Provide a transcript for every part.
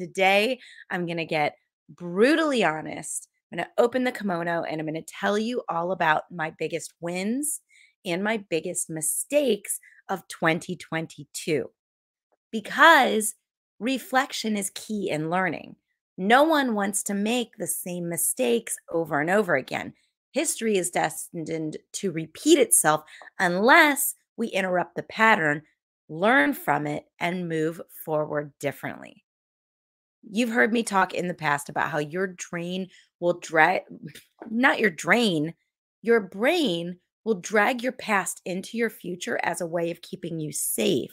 Today, I'm going to get brutally honest. I'm going to open the kimono and I'm going to tell you all about my biggest wins and my biggest mistakes of 2022. Because reflection is key in learning. No one wants to make the same mistakes over and over again. History is destined to repeat itself unless we interrupt the pattern, learn from it, and move forward differently. You've heard me talk in the past about how your drain will drag, not your drain, your brain will drag your past into your future as a way of keeping you safe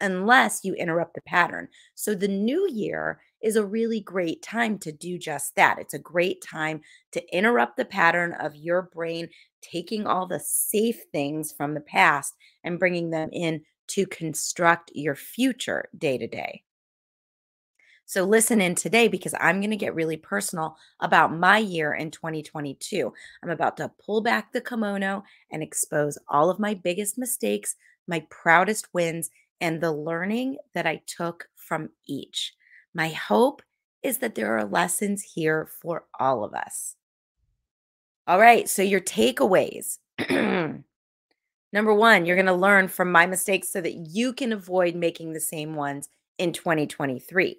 unless you interrupt the pattern. So the new year is a really great time to do just that. It's a great time to interrupt the pattern of your brain taking all the safe things from the past and bringing them in to construct your future day to day. So, listen in today because I'm going to get really personal about my year in 2022. I'm about to pull back the kimono and expose all of my biggest mistakes, my proudest wins, and the learning that I took from each. My hope is that there are lessons here for all of us. All right, so your takeaways. Number one, you're going to learn from my mistakes so that you can avoid making the same ones in 2023.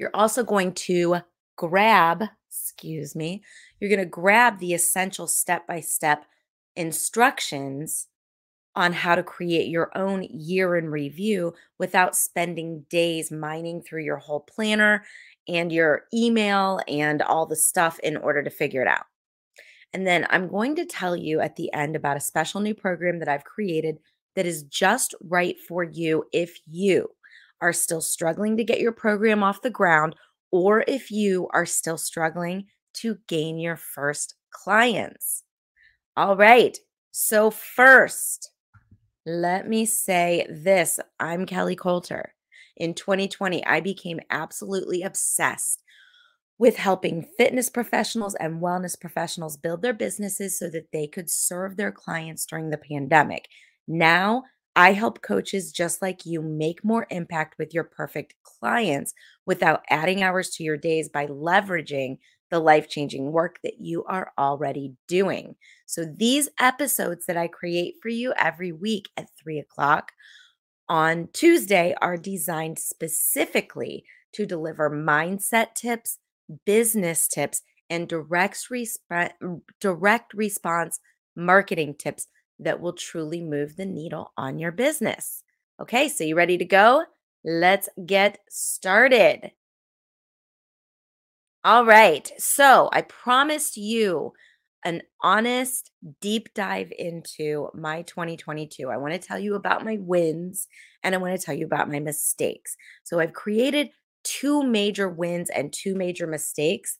You're also going to grab, excuse me, you're going to grab the essential step by step instructions on how to create your own year in review without spending days mining through your whole planner and your email and all the stuff in order to figure it out. And then I'm going to tell you at the end about a special new program that I've created that is just right for you if you are still struggling to get your program off the ground, or if you are still struggling to gain your first clients. All right. So, first, let me say this I'm Kelly Coulter. In 2020, I became absolutely obsessed with helping fitness professionals and wellness professionals build their businesses so that they could serve their clients during the pandemic. Now, I help coaches just like you make more impact with your perfect clients without adding hours to your days by leveraging the life changing work that you are already doing. So, these episodes that I create for you every week at three o'clock on Tuesday are designed specifically to deliver mindset tips, business tips, and direct, resp- direct response marketing tips that will truly move the needle on your business. Okay, so you ready to go? Let's get started. All right, so I promised you an honest deep dive into my 2022. I want to tell you about my wins and I want to tell you about my mistakes. So I've created two major wins and two major mistakes,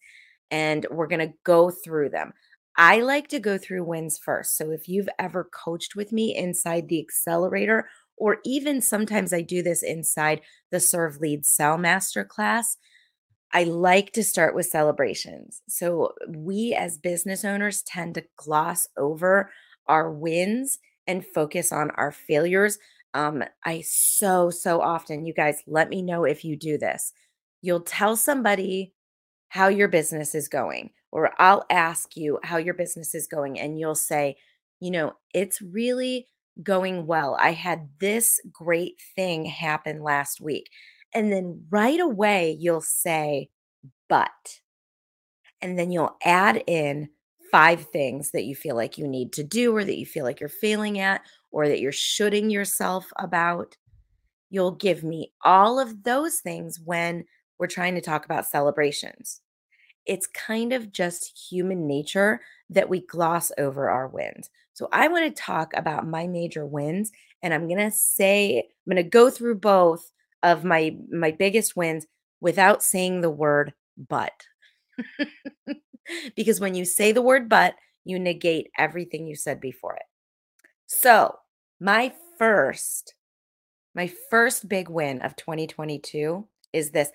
and we're going to go through them. I like to go through wins first. So if you've ever coached with me inside the accelerator, or even sometimes I do this inside the Serve Lead Sell Master class, I like to start with celebrations. So we as business owners tend to gloss over our wins and focus on our failures. Um, I so, so often, you guys, let me know if you do this. You'll tell somebody how your business is going or I'll ask you how your business is going, and you'll say, you know, it's really going well. I had this great thing happen last week. And then right away, you'll say, but. And then you'll add in five things that you feel like you need to do, or that you feel like you're failing at, or that you're shooting yourself about. You'll give me all of those things when we're trying to talk about celebrations it's kind of just human nature that we gloss over our wins. So I want to talk about my major wins and I'm going to say I'm going to go through both of my my biggest wins without saying the word but. because when you say the word but, you negate everything you said before it. So, my first my first big win of 2022 is this.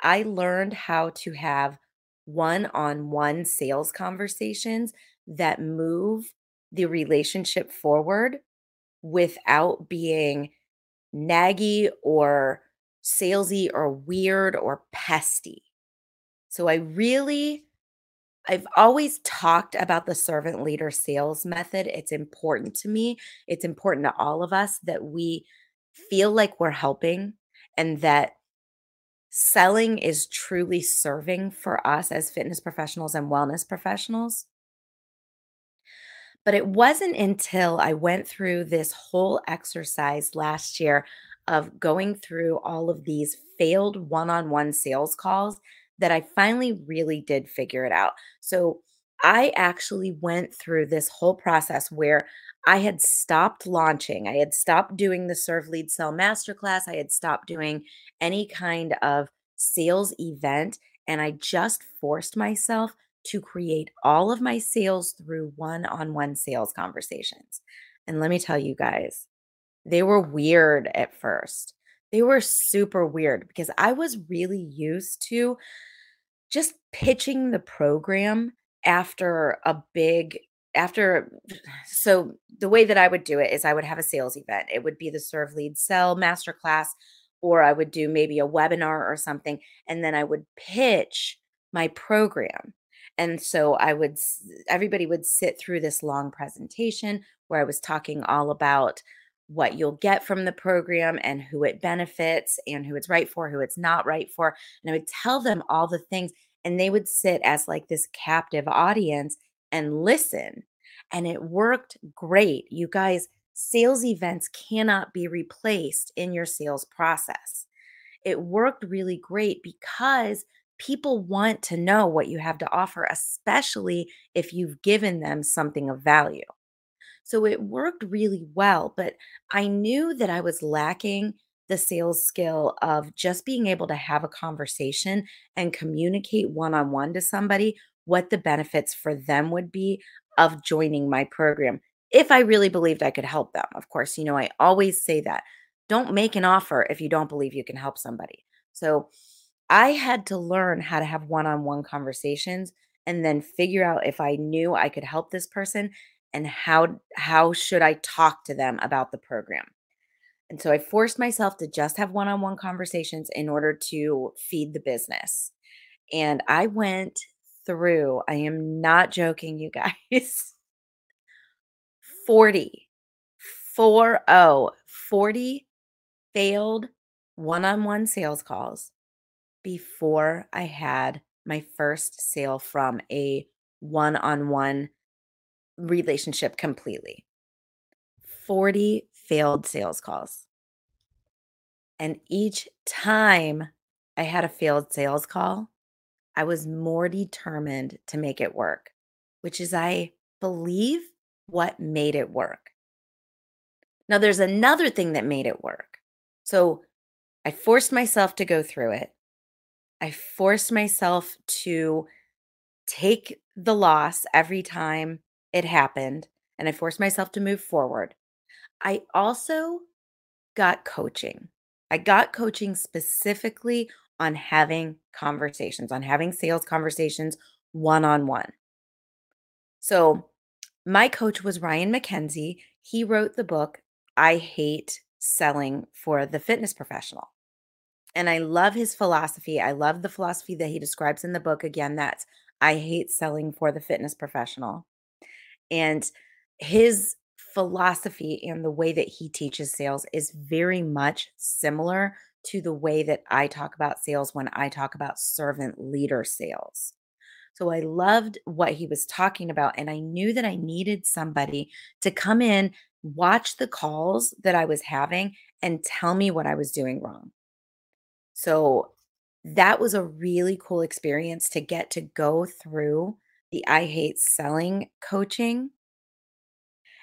I learned how to have one on one sales conversations that move the relationship forward without being naggy or salesy or weird or pesty. So I really I've always talked about the servant leader sales method. It's important to me. It's important to all of us that we feel like we're helping and that selling is truly serving for us as fitness professionals and wellness professionals. But it wasn't until I went through this whole exercise last year of going through all of these failed one on one sales calls that I finally really did figure it out. So I actually went through this whole process where I had stopped launching. I had stopped doing the Serve Lead Sell Masterclass. I had stopped doing any kind of sales event. And I just forced myself to create all of my sales through one on one sales conversations. And let me tell you guys, they were weird at first. They were super weird because I was really used to just pitching the program after a big after so the way that I would do it is I would have a sales event. It would be the serve lead sell masterclass or I would do maybe a webinar or something and then I would pitch my program. And so I would everybody would sit through this long presentation where I was talking all about what you'll get from the program and who it benefits and who it's right for, who it's not right for. And I would tell them all the things, and they would sit as like this captive audience and listen. And it worked great. You guys, sales events cannot be replaced in your sales process. It worked really great because people want to know what you have to offer, especially if you've given them something of value. So it worked really well, but I knew that I was lacking the sales skill of just being able to have a conversation and communicate one on one to somebody what the benefits for them would be of joining my program if I really believed I could help them. Of course, you know, I always say that. Don't make an offer if you don't believe you can help somebody. So I had to learn how to have one on one conversations and then figure out if I knew I could help this person and how how should I talk to them about the program. And so I forced myself to just have one-on-one conversations in order to feed the business. And I went through, I am not joking you guys. 40 4 0 40 failed one-on-one sales calls before I had my first sale from a one-on-one relationship completely. 40 failed sales calls. And each time I had a failed sales call, I was more determined to make it work, which is, I believe, what made it work. Now, there's another thing that made it work. So I forced myself to go through it. I forced myself to take the loss every time it happened and I forced myself to move forward. I also got coaching. I got coaching specifically on having conversations, on having sales conversations one on one. So, my coach was Ryan McKenzie. He wrote the book, I Hate Selling for the Fitness Professional. And I love his philosophy. I love the philosophy that he describes in the book. Again, that's I hate selling for the fitness professional. And his philosophy and the way that he teaches sales is very much similar to the way that I talk about sales when I talk about servant leader sales. So I loved what he was talking about. And I knew that I needed somebody to come in, watch the calls that I was having, and tell me what I was doing wrong. So that was a really cool experience to get to go through the I Hate Selling coaching.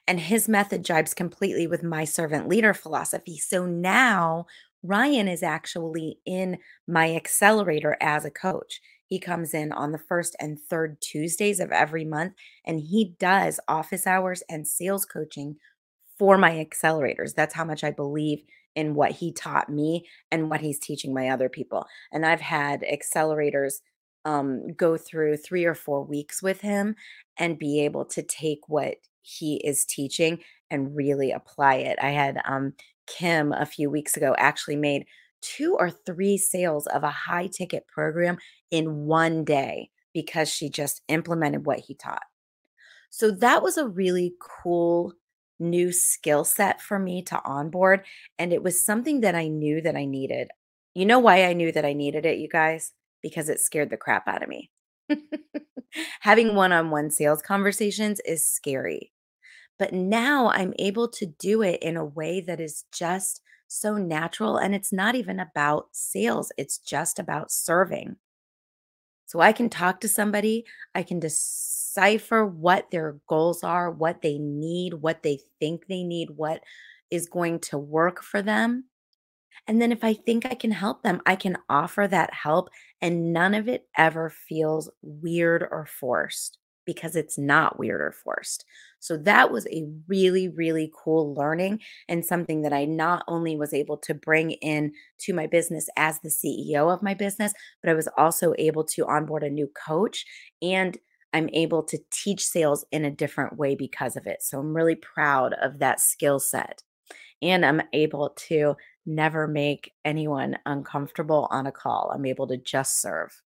And his method jibes completely with my servant leader philosophy. So now Ryan is actually in my accelerator as a coach. He comes in on the first and third Tuesdays of every month, and he does office hours and sales coaching for my accelerators. That's how much I believe in what he taught me and what he's teaching my other people. And I've had accelerators um, go through three or four weeks with him and be able to take what he is teaching and really apply it. I had um, Kim a few weeks ago actually made two or three sales of a high ticket program in one day because she just implemented what he taught. So that was a really cool new skill set for me to onboard. And it was something that I knew that I needed. You know why I knew that I needed it, you guys? Because it scared the crap out of me. Having one on one sales conversations is scary. But now I'm able to do it in a way that is just so natural. And it's not even about sales, it's just about serving. So I can talk to somebody, I can decipher what their goals are, what they need, what they think they need, what is going to work for them. And then if I think I can help them, I can offer that help, and none of it ever feels weird or forced because it's not weird or forced. So that was a really, really cool learning and something that I not only was able to bring in to my business as the CEO of my business, but I was also able to onboard a new coach and I'm able to teach sales in a different way because of it. So I'm really proud of that skill set. And I'm able to never make anyone uncomfortable on a call. I'm able to just serve.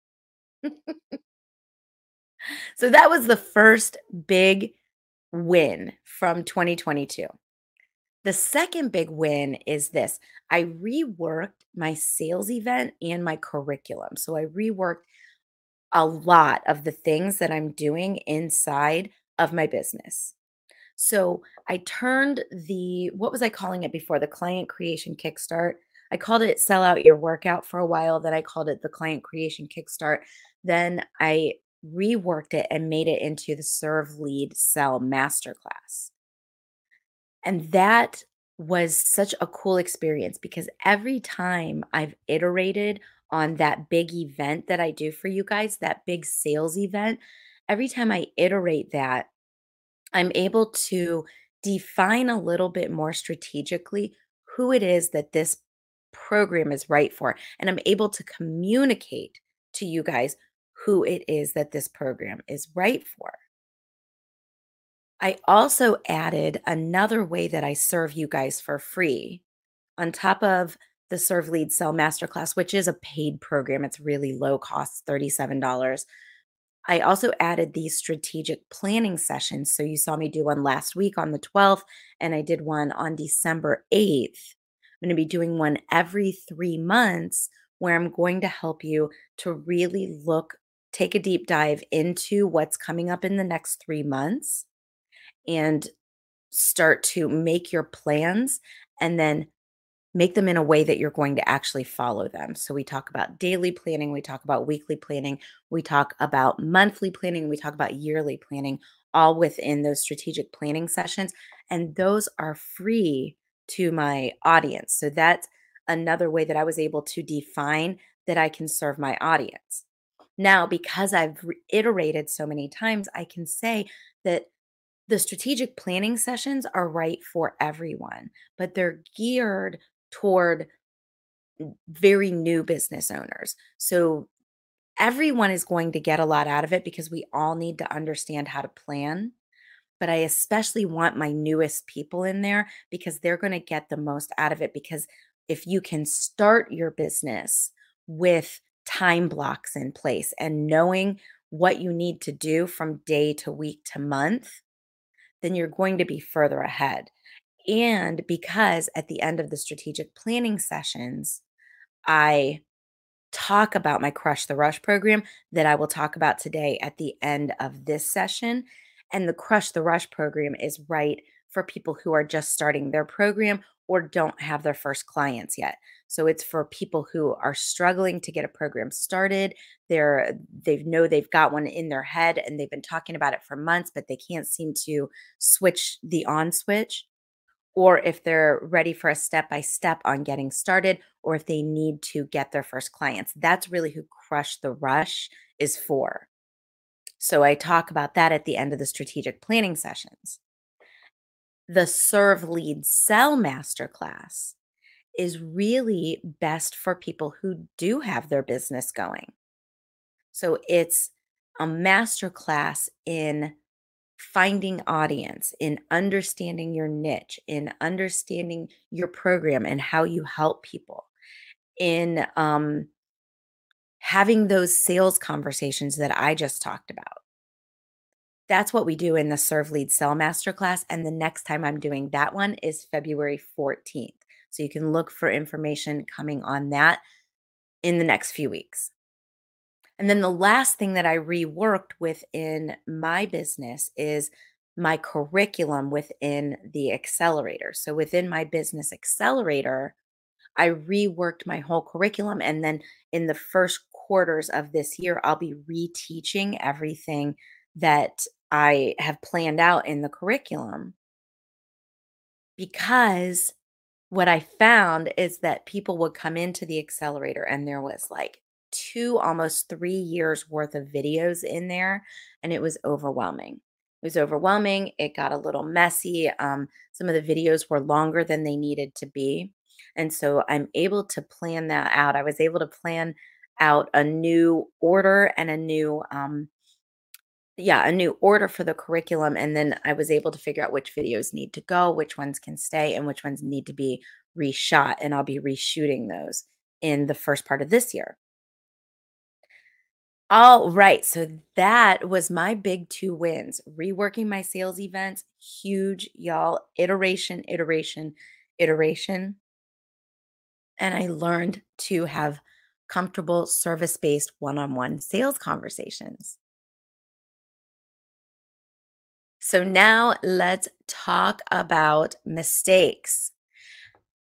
So that was the first big win from 2022. The second big win is this I reworked my sales event and my curriculum. So I reworked a lot of the things that I'm doing inside of my business. So I turned the, what was I calling it before? The client creation kickstart. I called it sell out your workout for a while. Then I called it the client creation kickstart. Then I reworked it and made it into the Serve Lead Sell Masterclass. And that was such a cool experience because every time I've iterated on that big event that I do for you guys, that big sales event, every time I iterate that, I'm able to define a little bit more strategically who it is that this program is right for. And I'm able to communicate to you guys who it is that this program is right for. I also added another way that I serve you guys for free on top of the Serve Lead Sell Masterclass, which is a paid program. It's really low cost, $37. I also added these strategic planning sessions. So you saw me do one last week on the 12th, and I did one on December 8th. I'm going to be doing one every three months where I'm going to help you to really look take a deep dive into what's coming up in the next three months and start to make your plans and then make them in a way that you're going to actually follow them. So, we talk about daily planning, we talk about weekly planning, we talk about monthly planning, we talk about yearly planning, all within those strategic planning sessions. And those are free to my audience. So, that's another way that I was able to define that I can serve my audience. Now, because I've reiterated so many times, I can say that the strategic planning sessions are right for everyone, but they're geared toward very new business owners. So everyone is going to get a lot out of it because we all need to understand how to plan. But I especially want my newest people in there because they're going to get the most out of it. Because if you can start your business with time blocks in place and knowing what you need to do from day to week to month, then you're going to be further ahead. And because at the end of the strategic planning sessions, I talk about my Crush the Rush program that I will talk about today at the end of this session. And the Crush the Rush program is right for people who are just starting their program or don't have their first clients yet. So it's for people who are struggling to get a program started. They're they know they've got one in their head and they've been talking about it for months, but they can't seem to switch the on switch. Or if they're ready for a step by step on getting started, or if they need to get their first clients. That's really who Crush the Rush is for. So I talk about that at the end of the strategic planning sessions. The Serve Lead Sell Masterclass is really best for people who do have their business going. So it's a masterclass in finding audience, in understanding your niche, in understanding your program and how you help people. in um, having those sales conversations that I just talked about. That's what we do in the Serve Lead Sell Masterclass. And the next time I'm doing that one is February 14th. So you can look for information coming on that in the next few weeks. And then the last thing that I reworked within my business is my curriculum within the accelerator. So within my business accelerator, I reworked my whole curriculum. And then in the first quarters of this year, I'll be reteaching everything that I have planned out in the curriculum. Because what I found is that people would come into the accelerator and there was like two, almost three years worth of videos in there, and it was overwhelming. It was overwhelming. It got a little messy. Um, some of the videos were longer than they needed to be. And so I'm able to plan that out. I was able to plan out a new order and a new um, yeah, a new order for the curriculum. And then I was able to figure out which videos need to go, which ones can stay, and which ones need to be reshot. And I'll be reshooting those in the first part of this year. All right. So that was my big two wins reworking my sales events. Huge, y'all. Iteration, iteration, iteration. And I learned to have comfortable service based one on one sales conversations. So now let's talk about mistakes.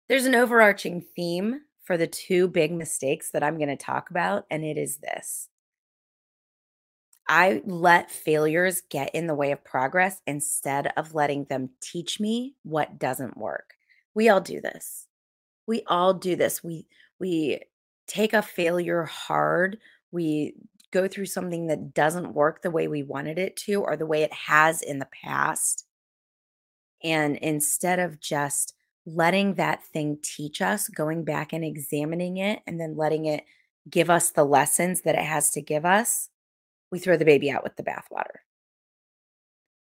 There's an overarching theme for the two big mistakes that I'm going to talk about, and it is this I let failures get in the way of progress instead of letting them teach me what doesn't work. We all do this. We all do this. We we take a failure hard. We go through something that doesn't work the way we wanted it to or the way it has in the past. And instead of just letting that thing teach us, going back and examining it and then letting it give us the lessons that it has to give us, we throw the baby out with the bathwater.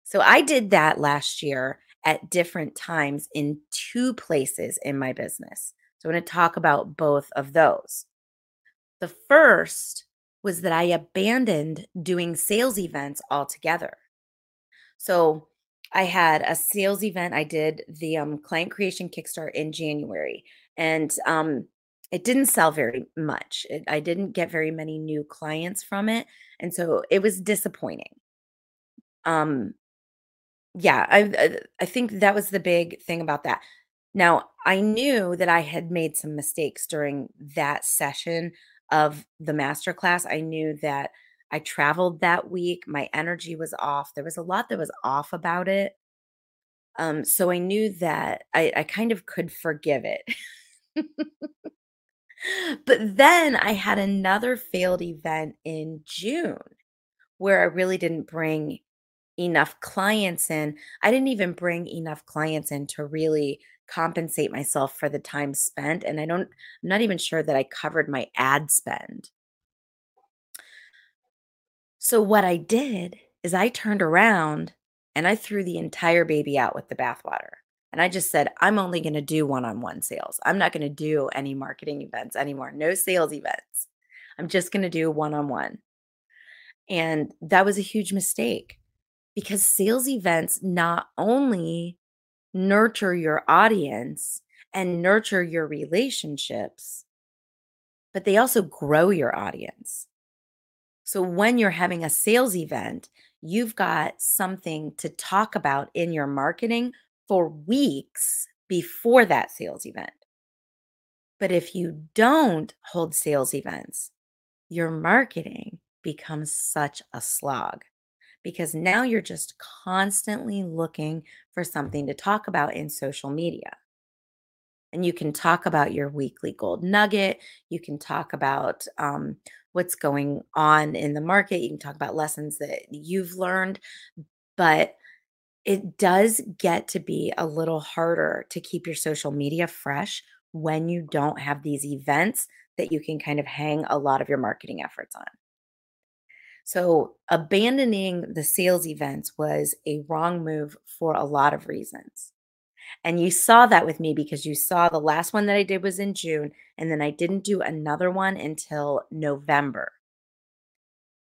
So I did that last year at different times in two places in my business. So I'm going to talk about both of those. The first was that I abandoned doing sales events altogether. So I had a sales event. I did the um, client creation Kickstart in January, and um, it didn't sell very much. It, I didn't get very many new clients from it, and so it was disappointing. Um, yeah, I I think that was the big thing about that. Now I knew that I had made some mistakes during that session of the masterclass, I knew that I traveled that week. My energy was off. There was a lot that was off about it. Um, so I knew that I, I kind of could forgive it. but then I had another failed event in June where I really didn't bring enough clients in. I didn't even bring enough clients in to really compensate myself for the time spent. And I don't, I'm not even sure that I covered my ad spend. So what I did is I turned around and I threw the entire baby out with the bathwater. And I just said, I'm only going to do one on one sales. I'm not going to do any marketing events anymore, no sales events. I'm just going to do one on one. And that was a huge mistake because sales events not only nurture your audience and nurture your relationships, but they also grow your audience. So when you're having a sales event, you've got something to talk about in your marketing for weeks before that sales event. But if you don't hold sales events, your marketing becomes such a slog because now you're just constantly looking for something to talk about in social media. And you can talk about your weekly gold nugget. You can talk about um, what's going on in the market. You can talk about lessons that you've learned. But it does get to be a little harder to keep your social media fresh when you don't have these events that you can kind of hang a lot of your marketing efforts on. So, abandoning the sales events was a wrong move for a lot of reasons. And you saw that with me because you saw the last one that I did was in June, and then I didn't do another one until November.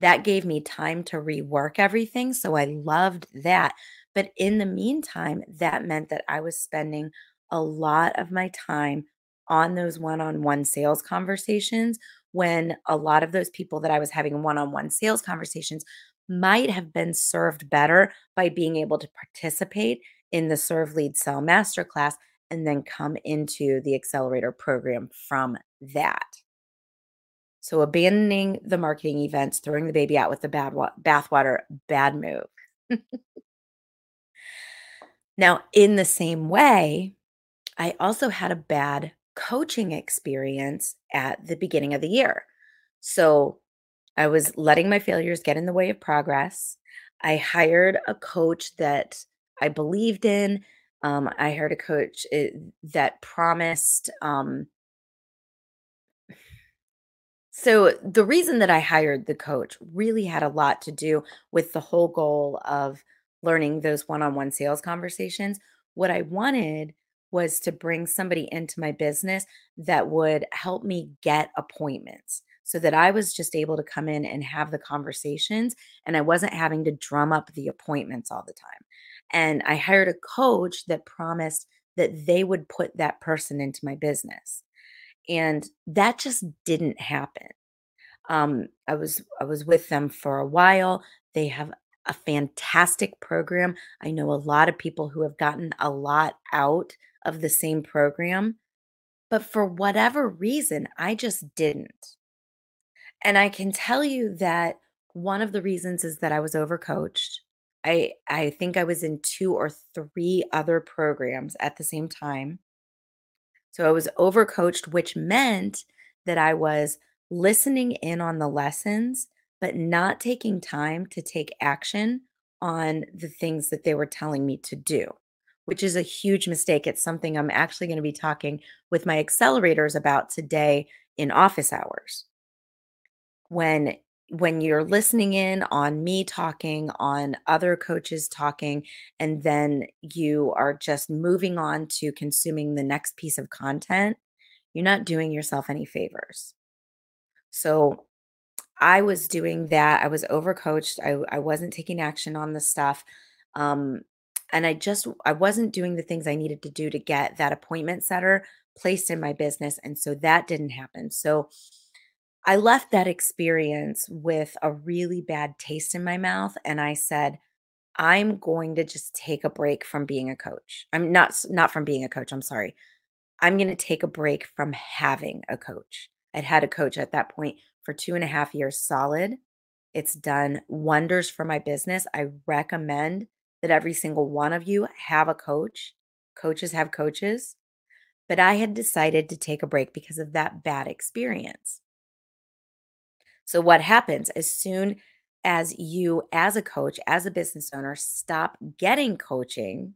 That gave me time to rework everything, so I loved that. But in the meantime, that meant that I was spending a lot of my time on those one-on-one sales conversations when a lot of those people that I was having one-on-one sales conversations might have been served better by being able to participate in the Serve Lead Sell Masterclass and then come into the accelerator program from that. So abandoning the marketing events, throwing the baby out with the bad wa- bathwater, bad move. now, in the same way, I also had a bad coaching experience at the beginning of the year. So I was letting my failures get in the way of progress. I hired a coach that I believed in. Um, I hired a coach eh, that promised. Um, so the reason that I hired the coach really had a lot to do with the whole goal of learning those one-on-one sales conversations. What I wanted was to bring somebody into my business that would help me get appointments so that I was just able to come in and have the conversations and I wasn't having to drum up the appointments all the time. And I hired a coach that promised that they would put that person into my business. And that just didn't happen. Um, I was I was with them for a while. They have a fantastic program. I know a lot of people who have gotten a lot out of the same program, but for whatever reason, I just didn't. And I can tell you that one of the reasons is that I was overcoached. I I think I was in 2 or 3 other programs at the same time. So I was overcoached, which meant that I was listening in on the lessons, but not taking time to take action on the things that they were telling me to do, which is a huge mistake. It's something I'm actually going to be talking with my accelerators about today in office hours. When when you're listening in on me talking, on other coaches talking, and then you are just moving on to consuming the next piece of content, you're not doing yourself any favors. So I was doing that. I was overcoached. I, I wasn't taking action on the stuff. Um, and I just I wasn't doing the things I needed to do to get that appointment setter placed in my business. And so that didn't happen. So I left that experience with a really bad taste in my mouth and I said, I'm going to just take a break from being a coach. I'm not not from being a coach, I'm sorry. I'm going to take a break from having a coach. I'd had a coach at that point for two and a half years solid. It's done wonders for my business. I recommend that every single one of you have a coach. Coaches have coaches. But I had decided to take a break because of that bad experience. So, what happens as soon as you, as a coach, as a business owner, stop getting coaching,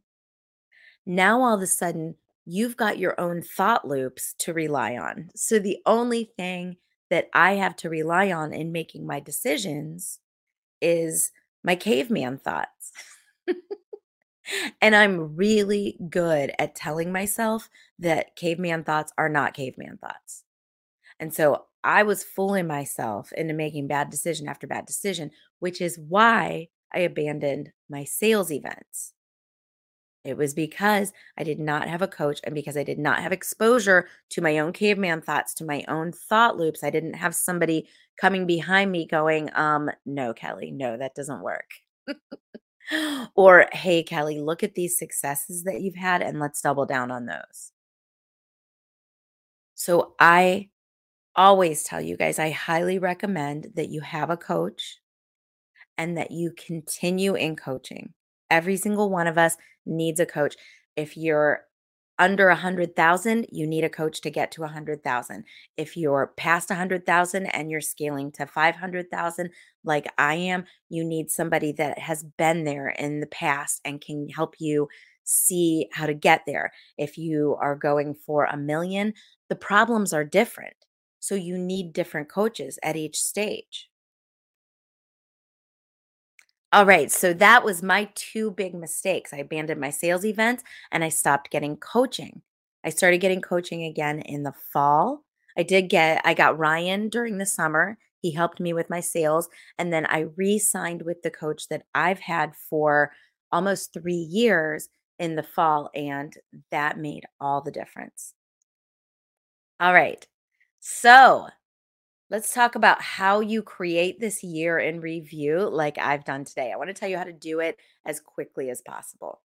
now all of a sudden you've got your own thought loops to rely on. So, the only thing that I have to rely on in making my decisions is my caveman thoughts. and I'm really good at telling myself that caveman thoughts are not caveman thoughts. And so I was fooling myself into making bad decision after bad decision, which is why I abandoned my sales events. It was because I did not have a coach and because I did not have exposure to my own caveman thoughts, to my own thought loops. I didn't have somebody coming behind me going, um, no, Kelly, no, that doesn't work. or, hey, Kelly, look at these successes that you've had and let's double down on those. So I always tell you guys, I highly recommend that you have a coach and that you continue in coaching. Every single one of us needs a coach. If you're under a hundred thousand, you need a coach to get to a hundred thousand. If you're past a hundred thousand and you're scaling to 500,000, like I am, you need somebody that has been there in the past and can help you see how to get there. If you are going for a million, the problems are different. So you need different coaches at each stage. All right, so that was my 2 big mistakes. I abandoned my sales events and I stopped getting coaching. I started getting coaching again in the fall. I did get I got Ryan during the summer. He helped me with my sales, and then I re-signed with the coach that I've had for almost 3 years in the fall, and that made all the difference. All right. So, let's talk about how you create this year in review like I've done today. I want to tell you how to do it as quickly as possible.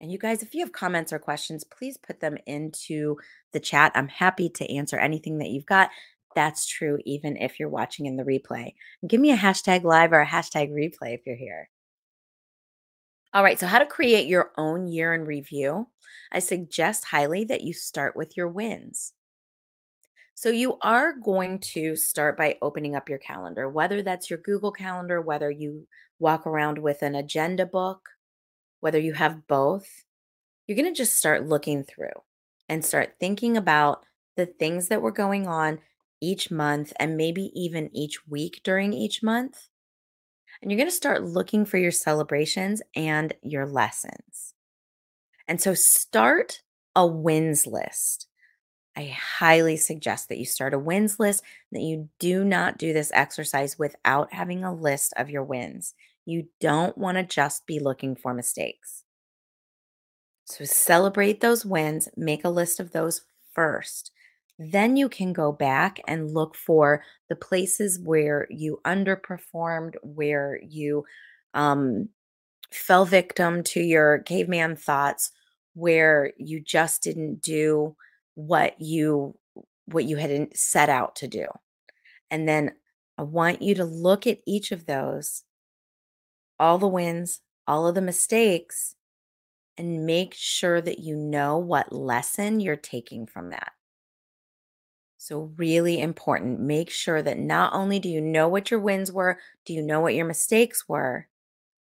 And you guys, if you have comments or questions, please put them into the chat. I'm happy to answer anything that you've got. That's true even if you're watching in the replay. give me a hashtag live or a hashtag replay if you're here. All right, so how to create your own year in review. I suggest highly that you start with your wins. So you are going to start by opening up your calendar, whether that's your Google Calendar, whether you walk around with an agenda book, whether you have both. You're going to just start looking through and start thinking about the things that were going on each month and maybe even each week during each month. And you're going to start looking for your celebrations and your lessons. And so start a wins list. I highly suggest that you start a wins list, that you do not do this exercise without having a list of your wins. You don't want to just be looking for mistakes. So celebrate those wins, make a list of those first. Then you can go back and look for the places where you underperformed, where you um, fell victim to your caveman thoughts, where you just didn't do what you what you had set out to do. And then I want you to look at each of those, all the wins, all of the mistakes, and make sure that you know what lesson you're taking from that. So, really important. Make sure that not only do you know what your wins were, do you know what your mistakes were,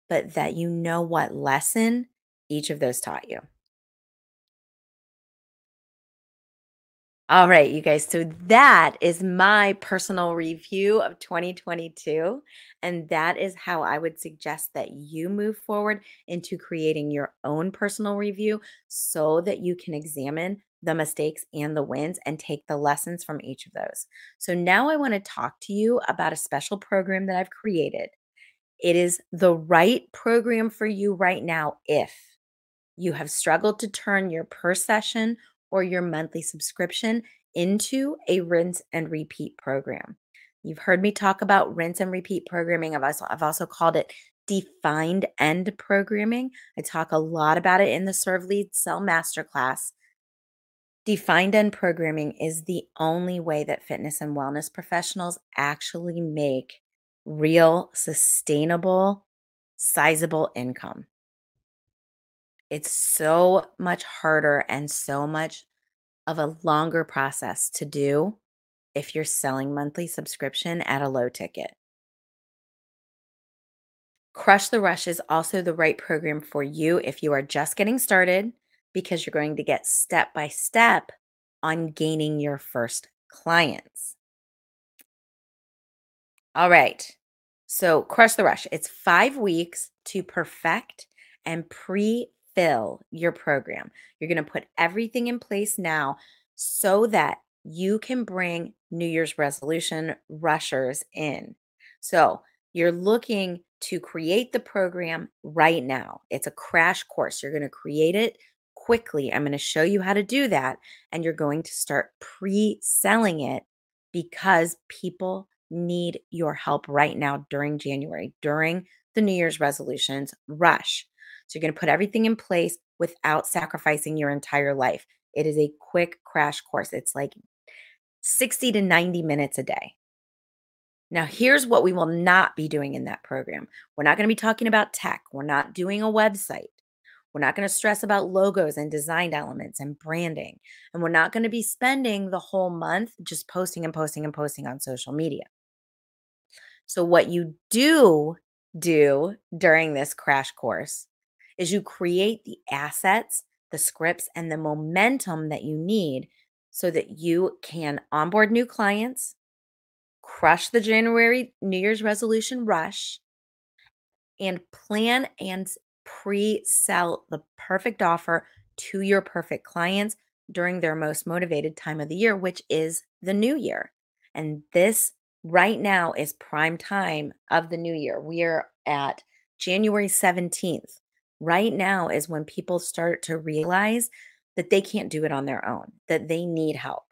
but that you know what lesson each of those taught you. All right, you guys. So that is my personal review of 2022. And that is how I would suggest that you move forward into creating your own personal review so that you can examine the mistakes and the wins and take the lessons from each of those. So now I want to talk to you about a special program that I've created. It is the right program for you right now if you have struggled to turn your per session or your monthly subscription into a rinse and repeat program. You've heard me talk about rinse and repeat programming. I've also, I've also called it defined end programming. I talk a lot about it in the Serve Lead Sell Masterclass. Defined end programming is the only way that fitness and wellness professionals actually make real, sustainable, sizable income. It's so much harder and so much of a longer process to do if you're selling monthly subscription at a low ticket. Crush the Rush is also the right program for you if you are just getting started because you're going to get step by step on gaining your first clients. All right. So, Crush the Rush. It's five weeks to perfect and pre fill your program. You're going to put everything in place now so that you can bring New Year's resolution rushers in. So you're looking to create the program right now. It's a crash course. You're going to create it quickly. I'm going to show you how to do that. And you're going to start pre selling it because people need your help right now during January, during the New Year's resolutions rush. So you're going to put everything in place without sacrificing your entire life. It is a quick crash course. It's like 60 to 90 minutes a day. Now, here's what we will not be doing in that program. We're not going to be talking about tech. We're not doing a website. We're not going to stress about logos and design elements and branding. And we're not going to be spending the whole month just posting and posting and posting on social media. So, what you do do during this crash course is you create the assets, the scripts, and the momentum that you need so that you can onboard new clients, crush the January New Year's resolution rush, and plan and pre sell the perfect offer to your perfect clients during their most motivated time of the year, which is the new year. And this right now is prime time of the new year. We are at January 17th. Right now is when people start to realize that they can't do it on their own, that they need help.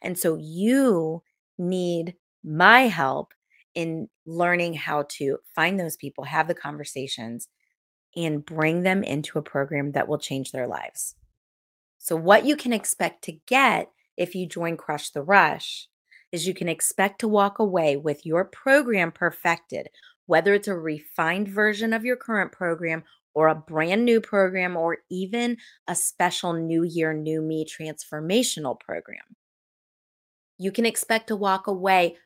And so you need my help in learning how to find those people, have the conversations, and bring them into a program that will change their lives. So, what you can expect to get if you join Crush the Rush is you can expect to walk away with your program perfected, whether it's a refined version of your current program or a brand new program or even a special New Year, New Me transformational program. You can expect to walk away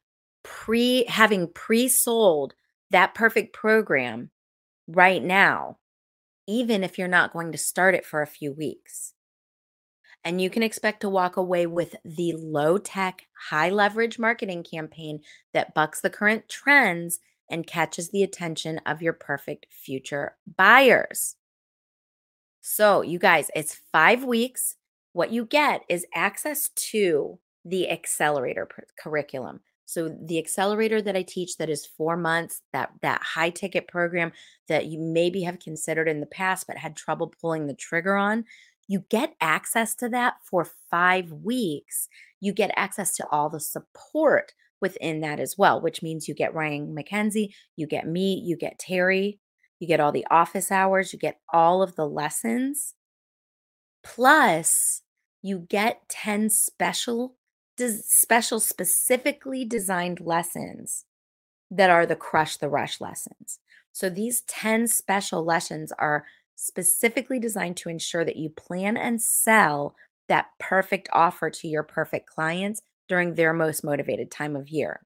pre having pre-sold that perfect program right now, even if you're not going to start it for a few weeks. And you can expect to walk away with the low tech, high leverage marketing campaign that bucks the current trends and catches the attention of your perfect future buyers. So, you guys, it's five weeks. What you get is access to the accelerator curriculum. So the accelerator that I teach that is 4 months, that that high ticket program that you maybe have considered in the past but had trouble pulling the trigger on, you get access to that for 5 weeks. You get access to all the support within that as well, which means you get Ryan McKenzie, you get me, you get Terry, you get all the office hours, you get all of the lessons. Plus, you get 10 special special specifically designed lessons that are the crush the rush lessons. So these 10 special lessons are specifically designed to ensure that you plan and sell that perfect offer to your perfect clients during their most motivated time of year.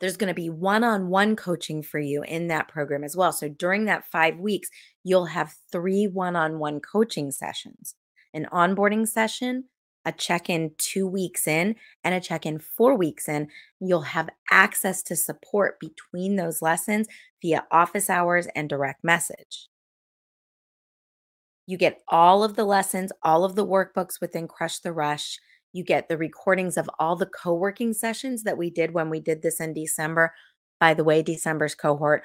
There's going to be one on one coaching for you in that program as well. So during that five weeks, you'll have three one on one coaching sessions an onboarding session, a check in two weeks in, and a check in four weeks in. You'll have access to support between those lessons via office hours and direct message. You get all of the lessons, all of the workbooks within Crush the Rush. You get the recordings of all the co working sessions that we did when we did this in December. By the way, December's cohort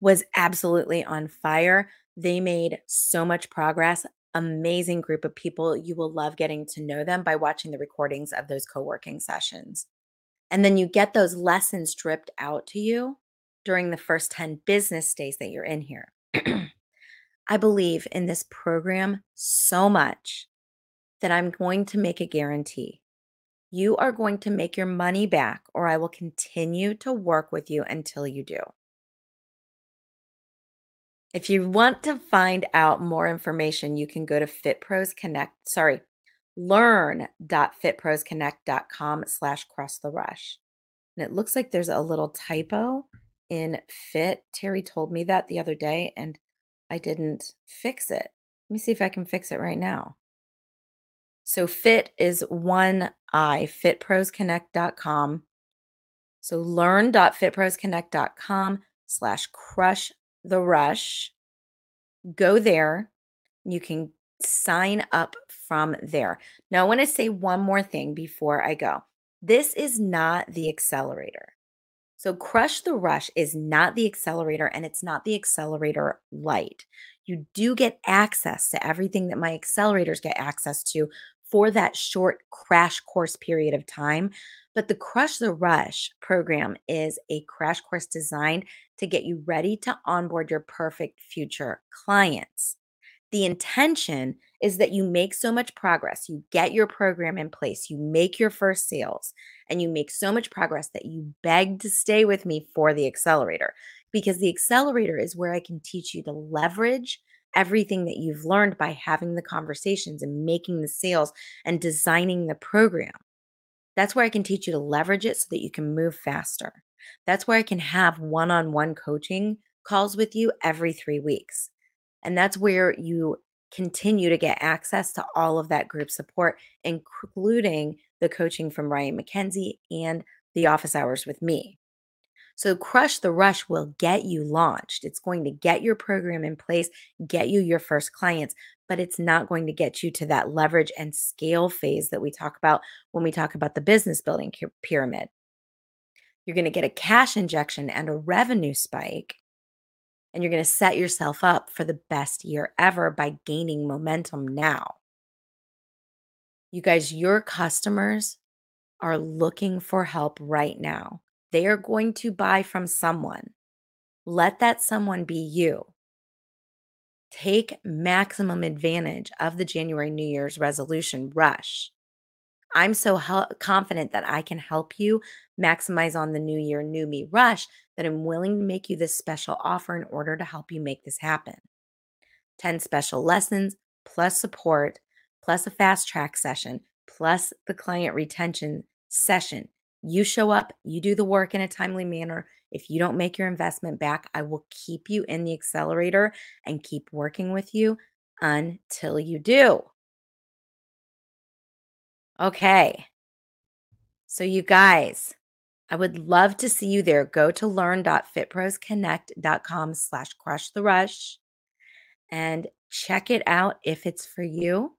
was absolutely on fire. They made so much progress. Amazing group of people. You will love getting to know them by watching the recordings of those co working sessions. And then you get those lessons dripped out to you during the first 10 business days that you're in here. I believe in this program so much that I'm going to make a guarantee. You are going to make your money back, or I will continue to work with you until you do. If you want to find out more information, you can go to FitPros Connect, sorry, learn.fitprosconnect.com slash cross the rush. And it looks like there's a little typo in fit. Terry told me that the other day and I didn't fix it. Let me see if I can fix it right now. So fit is one I, fitprosconnect.com. So learn.fitprosconnect.com slash crush the rush. Go there. You can sign up from there. Now, I want to say one more thing before I go. This is not the accelerator. So, Crush the Rush is not the accelerator and it's not the accelerator light. You do get access to everything that my accelerators get access to for that short crash course period of time. But the Crush the Rush program is a crash course designed to get you ready to onboard your perfect future clients. The intention is that you make so much progress, you get your program in place, you make your first sales, and you make so much progress that you beg to stay with me for the accelerator. Because the accelerator is where I can teach you to leverage everything that you've learned by having the conversations and making the sales and designing the program. That's where I can teach you to leverage it so that you can move faster. That's where I can have one on one coaching calls with you every three weeks. And that's where you continue to get access to all of that group support, including the coaching from Ryan McKenzie and the office hours with me. So, Crush the Rush will get you launched. It's going to get your program in place, get you your first clients, but it's not going to get you to that leverage and scale phase that we talk about when we talk about the business building pyramid. You're going to get a cash injection and a revenue spike, and you're going to set yourself up for the best year ever by gaining momentum now. You guys, your customers are looking for help right now. They are going to buy from someone. Let that someone be you. Take maximum advantage of the January New Year's resolution rush. I'm so confident that I can help you maximize on the New Year, New Me rush that I'm willing to make you this special offer in order to help you make this happen. 10 special lessons plus support, plus a fast track session, plus the client retention session you show up, you do the work in a timely manner. If you don't make your investment back, I will keep you in the accelerator and keep working with you until you do. Okay. So, you guys, I would love to see you there. Go to learn.fitprosconnect.com slash crush the rush and check it out if it's for you.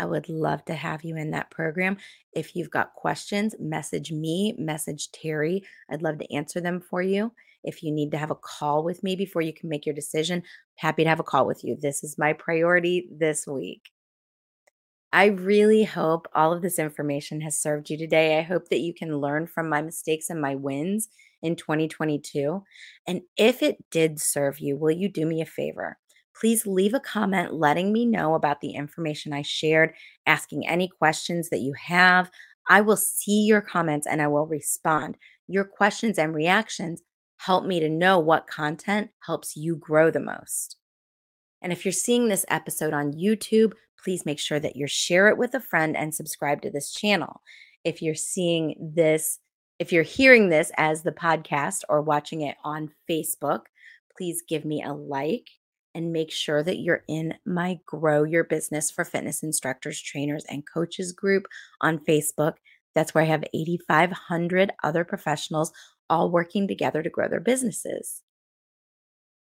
I would love to have you in that program. If you've got questions, message me, message Terry. I'd love to answer them for you. If you need to have a call with me before you can make your decision, happy to have a call with you. This is my priority this week. I really hope all of this information has served you today. I hope that you can learn from my mistakes and my wins in 2022. And if it did serve you, will you do me a favor? Please leave a comment letting me know about the information I shared, asking any questions that you have. I will see your comments and I will respond. Your questions and reactions help me to know what content helps you grow the most. And if you're seeing this episode on YouTube, please make sure that you share it with a friend and subscribe to this channel. If you're seeing this, if you're hearing this as the podcast or watching it on Facebook, please give me a like and make sure that you're in my Grow Your Business for Fitness Instructors, Trainers, and Coaches group on Facebook. That's where I have 8,500 other professionals all working together to grow their businesses.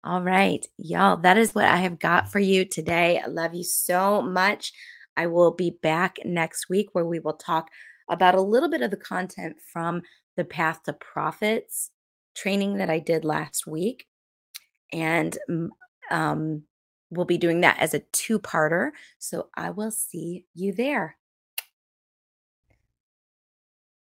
All right, y'all, that is what I have got for you today. I love you so much. I will be back next week where we will talk about a little bit of the content from the Path to Profits training that I did last week. And mm, um, we'll be doing that as a two parter. So I will see you there.